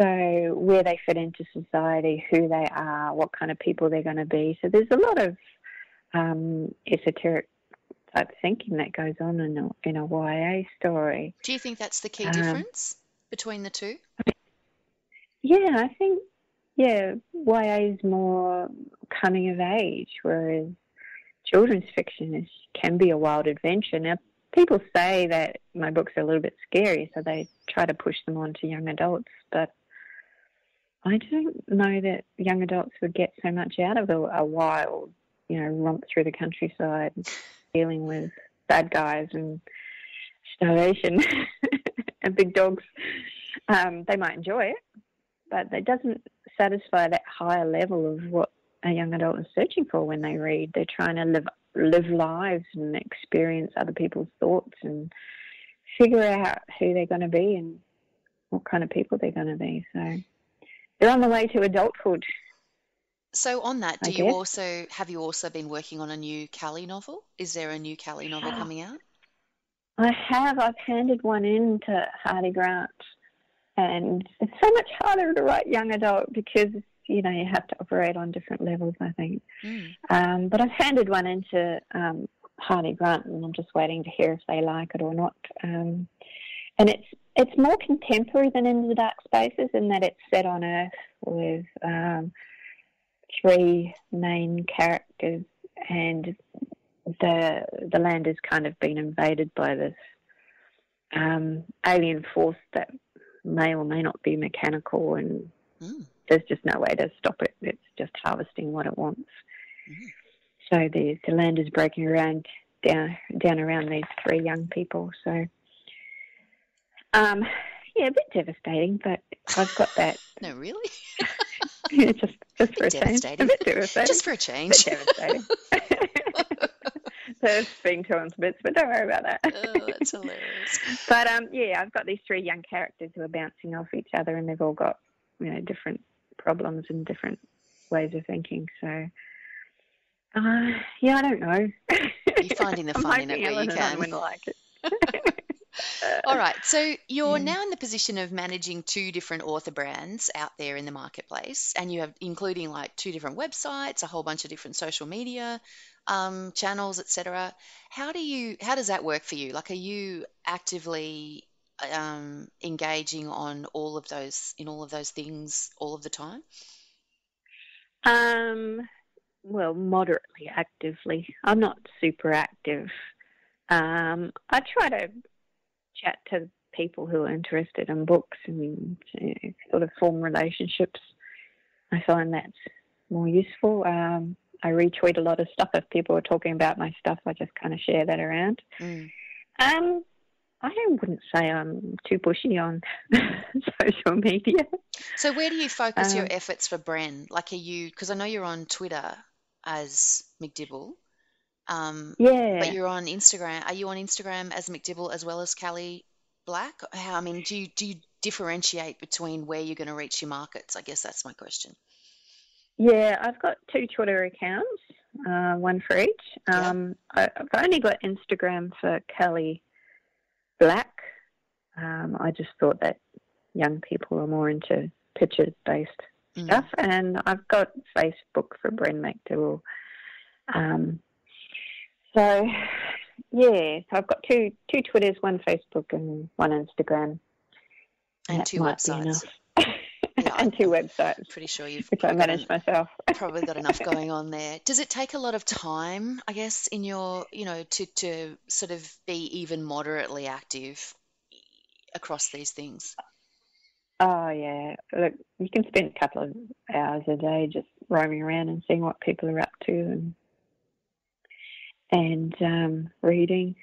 So, where they fit into society, who they are, what kind of people they're going to be. So, there's a lot of um, esoteric type thinking that goes on in a, in a YA story. Do you think that's the key um, difference between the two? Yeah, I think yeah, YA is more coming of age, whereas children's fiction is, can be a wild adventure. Now, people say that my books are a little bit scary, so they try to push them on to young adults, but I don't know that young adults would get so much out of a, a wild, you know, romp through the countryside, dealing with bad guys and starvation and big dogs. Um, they might enjoy it, but it doesn't satisfy that higher level of what a young adult is searching for when they read. They're trying to live live lives and experience other people's thoughts and figure out who they're going to be and what kind of people they're going to be. So they're on the way to adulthood. So on that, do I you guess. also have you also been working on a new Cally novel? Is there a new Cally novel coming out? I have. I've handed one in to Hardie Grant and it's so much harder to write young adult because you know you have to operate on different levels. I think, mm. um, but I've handed one into um, Hardie Grant, and I'm just waiting to hear if they like it or not. Um, and it's it's more contemporary than Into the Dark Spaces in that it's set on Earth with um, three main characters, and the the land has kind of been invaded by this um, alien force that may or may not be mechanical, and mm. there's just no way to stop it. It's just harvesting what it wants. Mm. So the the land is breaking around down down around these three young people. So, um, yeah, a bit devastating, but I've got that. no, really. yeah, just just for a change. A bit devastating. Just for a change. A bit devastating. to being two on bits, but don't worry about that. oh, that's hilarious. but um, yeah, I've got these three young characters who are bouncing off each other, and they've all got you know different problems and different ways of thinking. So. Uh, yeah, I don't know. You're finding the fun in it where you can. Like it. All right. So you're yeah. now in the position of managing two different author brands out there in the marketplace, and you have including like two different websites, a whole bunch of different social media um, channels, etc. How do you? How does that work for you? Like, are you actively um, engaging on all of those in all of those things all of the time? Um. Well, moderately actively. I'm not super active. Um, I try to chat to people who are interested in books and sort of form relationships. I find that's more useful. Um, I retweet a lot of stuff if people are talking about my stuff. I just kind of share that around. Mm. Um, I wouldn't say I'm too pushy on social media. So where do you focus um, your efforts for Bren? Like, are you because I know you're on Twitter as MacDibble. Um, yeah. But you're on Instagram. Are you on Instagram as MacDibble as well as Cally Black? How I mean, do you do you differentiate between where you're going to reach your markets? I guess that's my question. Yeah, I've got two Twitter accounts, uh, one for each. Um, I, have only got Instagram for Cally Black. Um, I just thought that young people are more into picture based mm. stuff, and I've got Facebook for Bren MacDibble. Um, so yeah, so I've got two two Twitters, one Facebook and one Instagram. And, two websites. Yeah, and two websites. Pretty sure you've which I manage myself. probably got enough going on there. Does it take a lot of time, I guess, in your you know to to sort of be even moderately active across these things? Oh yeah, look, you can spend a couple of hours a day just roaming around and seeing what people are up to and and um, reading,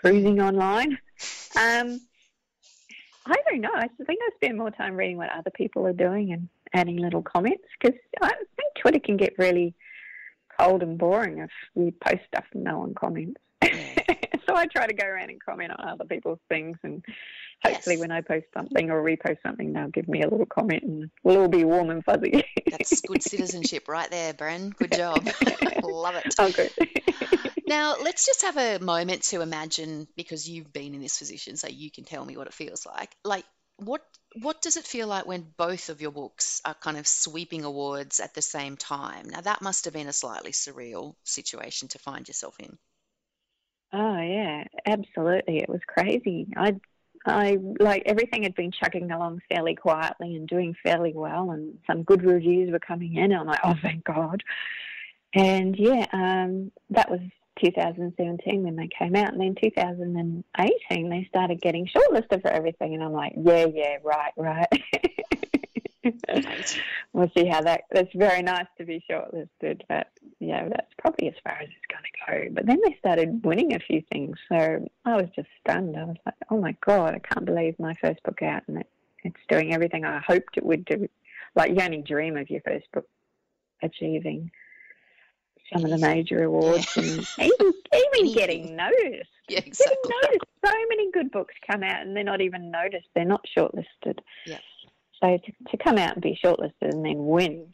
cruising online. Um, I don't know. I think I spend more time reading what other people are doing and adding little comments because I think Twitter can get really cold and boring if you post stuff and no one comments. so I try to go around and comment on other people's things, and hopefully, yes. when I post something or repost something, they'll give me a little comment, and we'll all be warm and fuzzy. That's good citizenship right there, Bren. Good job. Love it. Oh, good. Now, let's just have a moment to imagine, because you've been in this position, so you can tell me what it feels like. Like, what what does it feel like when both of your books are kind of sweeping awards at the same time? Now that must have been a slightly surreal situation to find yourself in. Oh yeah, absolutely. It was crazy. I I like everything had been chugging along fairly quietly and doing fairly well, and some good reviews were coming in. And I'm like, oh, thank God. And yeah, um, that was 2017 when they came out, and then 2018 they started getting shortlisted for everything, and I'm like, yeah, yeah, right, right. we'll see how that. That's very nice to be shortlisted, but yeah, that's probably as far as it's going to go. But then they started winning a few things, so I was just stunned. I was like, oh my god, I can't believe my first book out, and it, it's doing everything I hoped it would do. Like you only dream of your first book achieving some of the major awards and even even getting noticed. Yeah, exactly. Getting noticed. So many good books come out and they're not even noticed. They're not shortlisted. Yeah. So to, to come out and be shortlisted and then win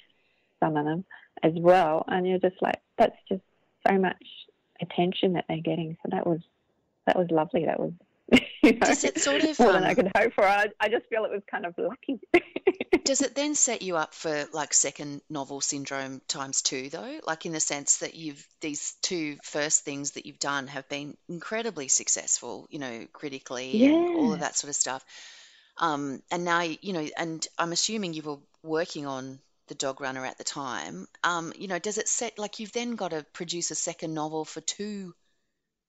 some of them as well, and you're just like, that's just so much attention that they're getting. So that was that was lovely. That was you know, Does it sort of more um, than I um, could hope for? I, I just feel it was kind of lucky. does it then set you up for like second novel syndrome times two though? Like in the sense that you've these two first things that you've done have been incredibly successful, you know, critically yeah. and all of that sort of stuff. Um, and now you know, and I'm assuming you were working on the dog runner at the time. Um, you know, does it set like you've then got to produce a second novel for two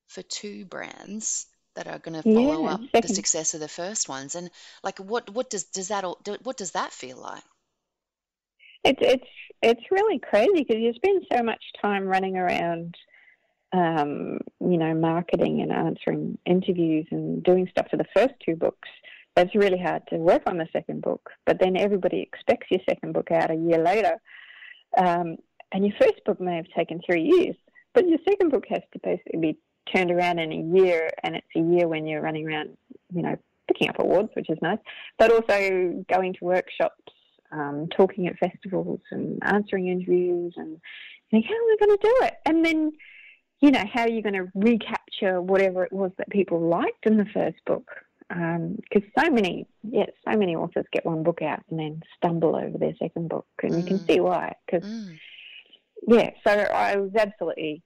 for two brands? That are going to follow yeah, up second. the success of the first ones and like what what does does that what does that feel like? It's it's it's really crazy because you spend so much time running around um, you know marketing and answering interviews and doing stuff for the first two books. It's really hard to work on the second book but then everybody expects your second book out a year later. Um, and your first book may have taken three years but your second book has to basically be turned around in a year, and it's a year when you're running around, you know, picking up awards, which is nice, but also going to workshops, um, talking at festivals, and answering interviews, and think, how are we going to do it? And then, you know, how are you going to recapture whatever it was that people liked in the first book? Because um, so many, yeah, so many authors get one book out and then stumble over their second book, and mm. you can mm. see why. Because, mm. yeah, so I was absolutely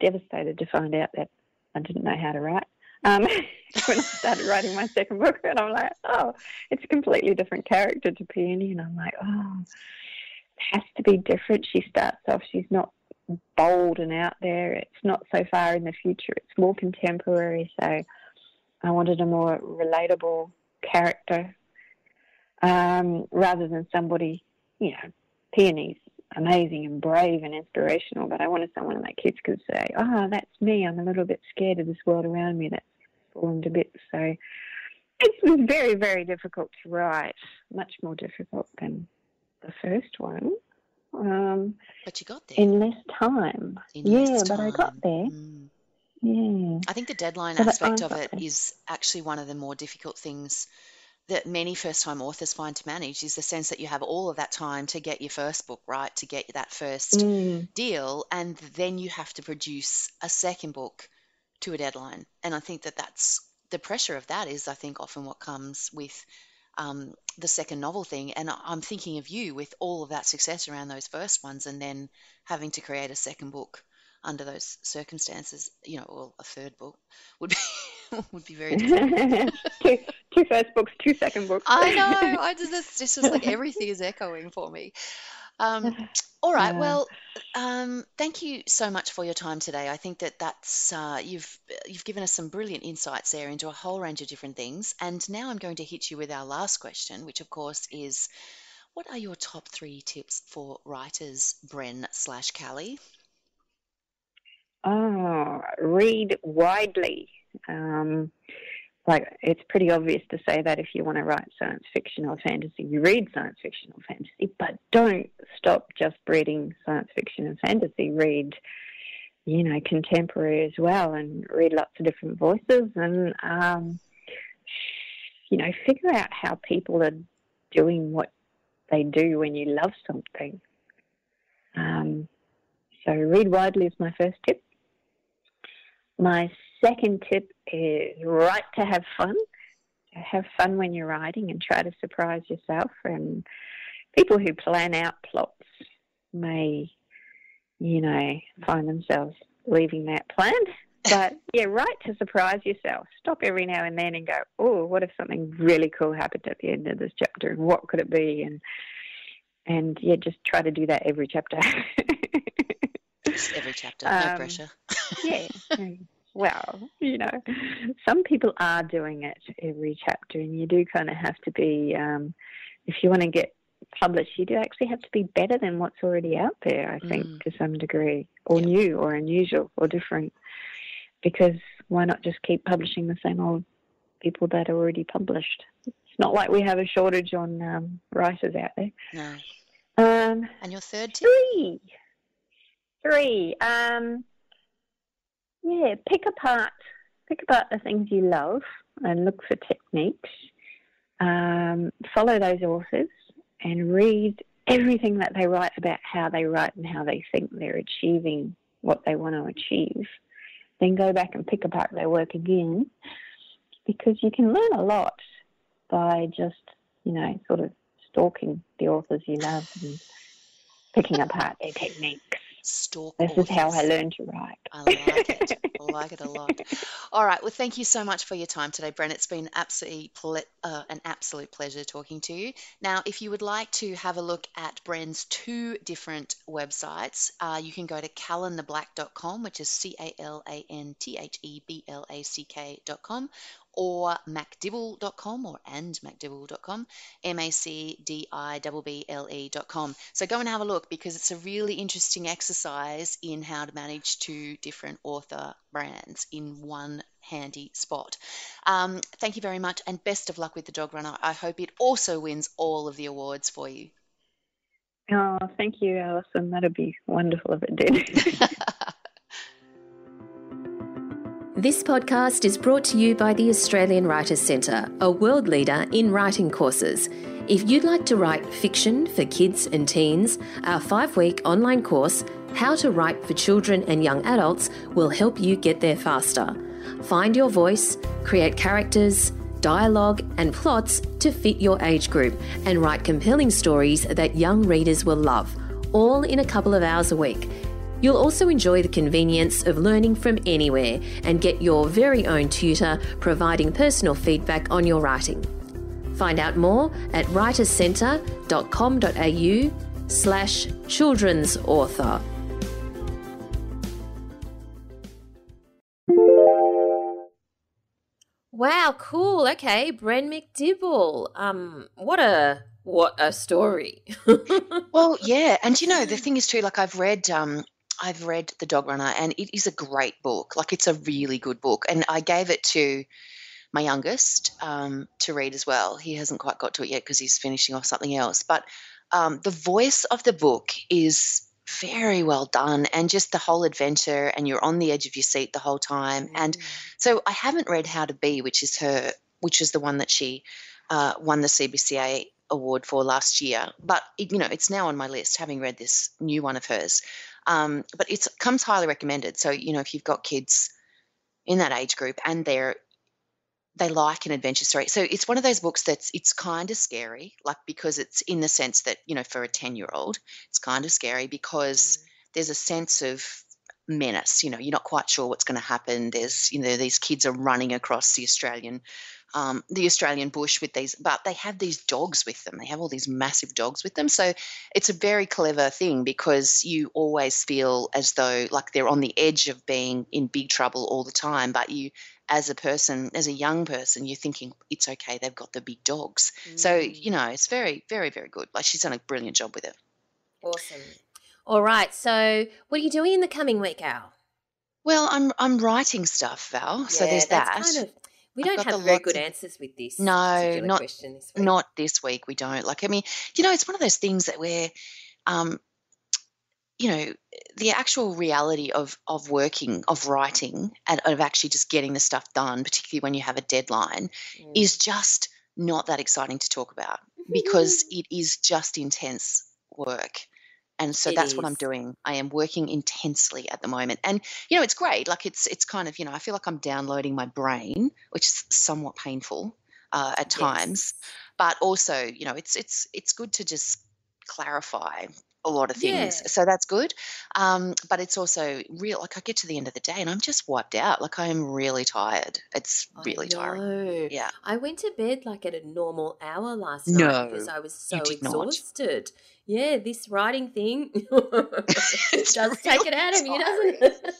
devastated to find out that I didn't know how to write. Um, when I started writing my second book, and I'm like, oh, it's a completely different character to Peony, and I'm like, oh, it has to be different. She starts off, she's not bold and out there. It's not so far in the future. It's more contemporary. So I wanted a more relatable character um, rather than somebody, you know, Peony's amazing and brave and inspirational, but I wanted someone that kids could say, "Ah, oh, that's me. I'm a little bit scared of this world around me that's fallen to bits." So it was very, very difficult to write. Much more difficult than the first one. Um, but you got there in less time. In yeah, less time. but I got there. Mm. Yeah. I think the deadline so aspect of it there. is actually one of the more difficult things that many first time authors find to manage is the sense that you have all of that time to get your first book right, to get that first mm. deal, and then you have to produce a second book to a deadline. And I think that that's the pressure of that is, I think, often what comes with um, the second novel thing. And I'm thinking of you with all of that success around those first ones, and then having to create a second book under those circumstances, you know, or a third book would be would be very difficult. two, first books, two second books. I know. I just it's just like everything is echoing for me. Um, all right. Yeah. Well, um, thank you so much for your time today. I think that that's uh, you've you've given us some brilliant insights there into a whole range of different things. And now I'm going to hit you with our last question, which of course is, what are your top three tips for writers, Bren slash Cally? Oh, read widely. Um, like it's pretty obvious to say that if you want to write science fiction or fantasy, you read science fiction or fantasy, but don't stop just reading science fiction and fantasy. Read, you know, contemporary as well and read lots of different voices and, um, you know, figure out how people are doing what they do when you love something. Um, so, read widely is my first tip. My second tip is write to have fun. Have fun when you're writing and try to surprise yourself. And people who plan out plots may, you know, find themselves leaving that plan. But yeah, write to surprise yourself. Stop every now and then and go, oh, what if something really cool happened at the end of this chapter? And what could it be? And and yeah, just try to do that every chapter. every chapter, no um, pressure. yeah. Well, you know, some people are doing it every chapter, and you do kind of have to be, um, if you want to get published, you do actually have to be better than what's already out there, I think, mm. to some degree, or new, or unusual, or different. Because why not just keep publishing the same old people that are already published? It's not like we have a shortage on um, writers out there. No. Um, and your third tip? Three. Three. Um, yeah, pick apart, pick apart the things you love and look for techniques. Um, follow those authors and read everything that they write about how they write and how they think they're achieving what they want to achieve. Then go back and pick apart their work again because you can learn a lot by just, you know, sort of stalking the authors you love and picking apart their techniques. Stalk. This authors. is how I learned to write. I like it. I like it a lot. All right. Well, thank you so much for your time today, Bren. It's been absolutely ple- uh, an absolute pleasure talking to you. Now, if you would like to have a look at Bren's two different websites, uh, you can go to calantheblack.com, which is C A L A N T H E B L A C K.com, or macdibble.com or and macdibble.com, M-A-C-D-I-B-B-L-E.com. So go and have a look because it's a really interesting exercise in how to manage two different author brands in one handy spot. Um, thank you very much and best of luck with the Dog Runner. I hope it also wins all of the awards for you. Oh, thank you, Allison. That'd be wonderful if it did. This podcast is brought to you by the Australian Writers Centre, a world leader in writing courses. If you'd like to write fiction for kids and teens, our five week online course, How to Write for Children and Young Adults, will help you get there faster. Find your voice, create characters, dialogue, and plots to fit your age group, and write compelling stories that young readers will love, all in a couple of hours a week. You'll also enjoy the convenience of learning from anywhere and get your very own tutor providing personal feedback on your writing. Find out more at writerscentre.com.au slash children's author. Wow, cool. Okay, Bren MacDibble. Um, what a what a story. well, yeah, and you know the thing is too. Like I've read um I've read The Dog Runner and it is a great book. Like it's a really good book. And I gave it to my youngest um, to read as well. He hasn't quite got to it yet because he's finishing off something else. But um, the voice of the book is very well done and just the whole adventure and you're on the edge of your seat the whole time. Mm. And so I haven't read How to Bee, which is her, which is the one that she uh, won the CBCA award for last year. But it, you know, it's now on my list, having read this new one of hers. Um, but it comes highly recommended. So you know, if you've got kids in that age group and they're they like an adventure story. So it's one of those books that's it's kind of scary, like because it's in the sense that you know for a ten year old, it's kind of scary because mm. there's a sense of menace. You know, you're not quite sure what's going to happen. There's you know these kids are running across the Australian um, the Australian bush with these, but they have these dogs with them. They have all these massive dogs with them. So it's a very clever thing because you always feel as though like they're on the edge of being in big trouble all the time. But you, as a person, as a young person, you're thinking it's okay. They've got the big dogs. Mm. So you know, it's very, very, very good. Like she's done a brilliant job with it. Awesome. All right. So what are you doing in the coming week, Al? Well, I'm I'm writing stuff, Val. Yeah, so there's that. Kind of we don't have very good of, answers with this. No, not this not this week. We don't. Like, I mean, you know, it's one of those things that we're, um, you know, the actual reality of of working, of writing, and of actually just getting the stuff done, particularly when you have a deadline, mm. is just not that exciting to talk about because it is just intense work. And so it that's is. what I'm doing. I am working intensely at the moment. And you know, it's great. Like it's it's kind of, you know, I feel like I'm downloading my brain, which is somewhat painful uh, at times. Yes. But also, you know, it's it's it's good to just clarify a lot of things. Yeah. So that's good. Um, but it's also real. Like I get to the end of the day and I'm just wiped out. Like I am really tired. It's really tiring. Yeah. I went to bed like at a normal hour last no, night because I was so exhausted. Not. Yeah, this writing thing does take it out of you, doesn't it?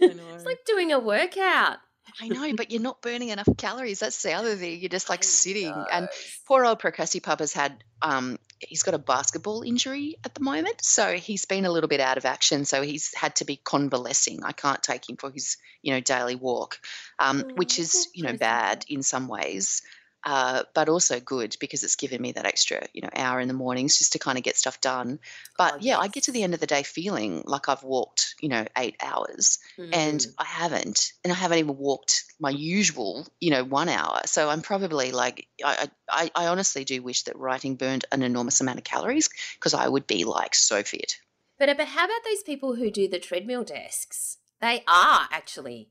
it's like doing a workout. I know, but you're not burning enough calories. That's the other thing. You're just like I sitting. And poor old Procrasti Pup has had um he's got a basketball injury at the moment. So he's been a little bit out of action. So he's had to be convalescing. I can't take him for his, you know, daily walk. Um, oh, which is, you know, bad in some ways uh, but also good because it's given me that extra, you know, hour in the mornings just to kind of get stuff done. But oh, yeah. I get to the end of the day feeling like I've walked, you know, eight hours, mm. and I haven't, and I haven't even walked my usual, you know, one hour. So I'm probably like, I, I, I honestly do wish that writing burned an enormous amount of calories because I would be like so fit. But, but how about those people who do the treadmill desks? They are actually.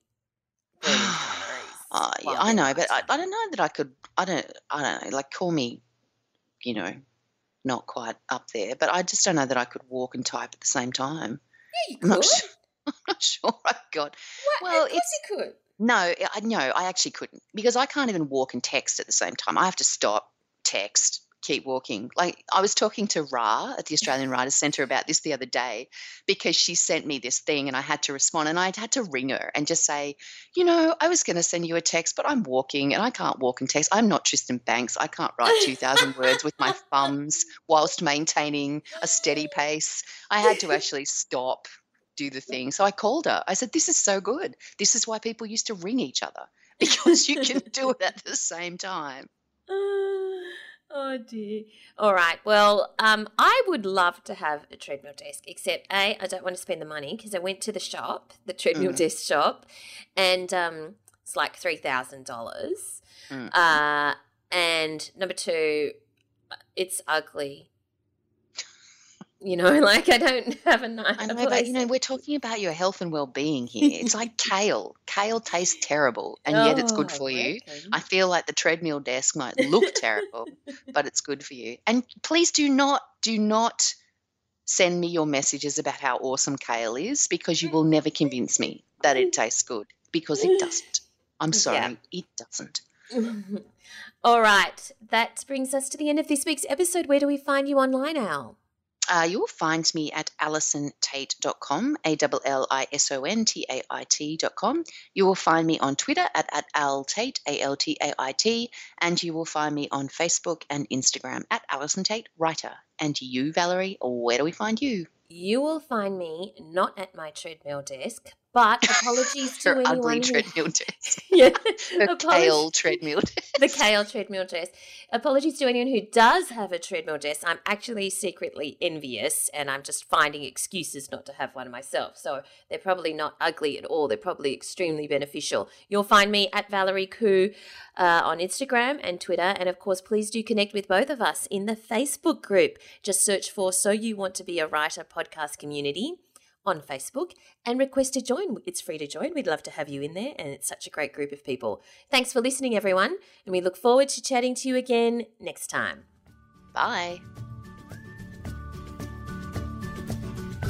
Uh, yeah, I know, but I, I don't know that I could. I don't. I don't know. Like, call me, you know, not quite up there, but I just don't know that I could walk and type at the same time. Yeah, you could. I'm not sure, I'm not sure I got. What? Well, of course you could. No, I no, I actually couldn't because I can't even walk and text at the same time. I have to stop, text, keep walking. Like I was talking to Ra at the Australian Writers Centre about this the other day because she sent me this thing and I had to respond and I had to ring her and just say, you know, I was going to send you a text, but I'm walking and I can't walk and text. I'm not Tristan Bancks. I can't write 2,000 words with my thumbs whilst maintaining a steady pace. I had to actually stop, do the thing. So I called her. I said, this is so good. This is why people used to ring each other because you can do it at the same time. Oh dear. All right. Well, um, I would love to have a treadmill desk, except a I don't want to spend the money because I went to the shop, the treadmill mm. desk shop, and um, it's like three thousand dollars. Mm. Uh, and number two, it's ugly. You know, like I don't have a nice. I know, but you know, we're talking about your health and well-being here. It's like kale. Kale tastes terrible, and yet it's good oh, for you. I feel like the treadmill desk might look terrible, but it's good for you. And please do not, do not send me your messages about how awesome kale is, because you will never convince me that it tastes good, because it doesn't. I'm sorry, yeah. it doesn't. All right, that brings us to the end of this week's episode. Where do we find you online, Al? Uh, you will find me at allisontait.com, A L L I S O N T A I T.com. You will find me on Twitter at, at altait, A L T A I T, and you will find me on Facebook and Instagram at Allison Tait Writer. And you, Valerie, where do we find you? You will find me not at my treadmill desk, but apologies to Her anyone ugly who, treadmill desk. yeah, the kale treadmill desk. The kale treadmill desk. Apologies to anyone who does have a treadmill desk. I'm actually secretly envious, and I'm just finding excuses not to have one myself. So they're probably not ugly at all. They're probably extremely beneficial. You'll find me at Valerie Khoo uh, on Instagram and Twitter, and of course, please do connect with both of us in the Facebook group. Just search for "So You Want to Be a Writer" podcast community on Facebook and request to join. It's free to join. We'd love to have you in there, and it's such a great group of people. Thanks for listening, everyone, and we look forward to chatting to you again next time. Bye.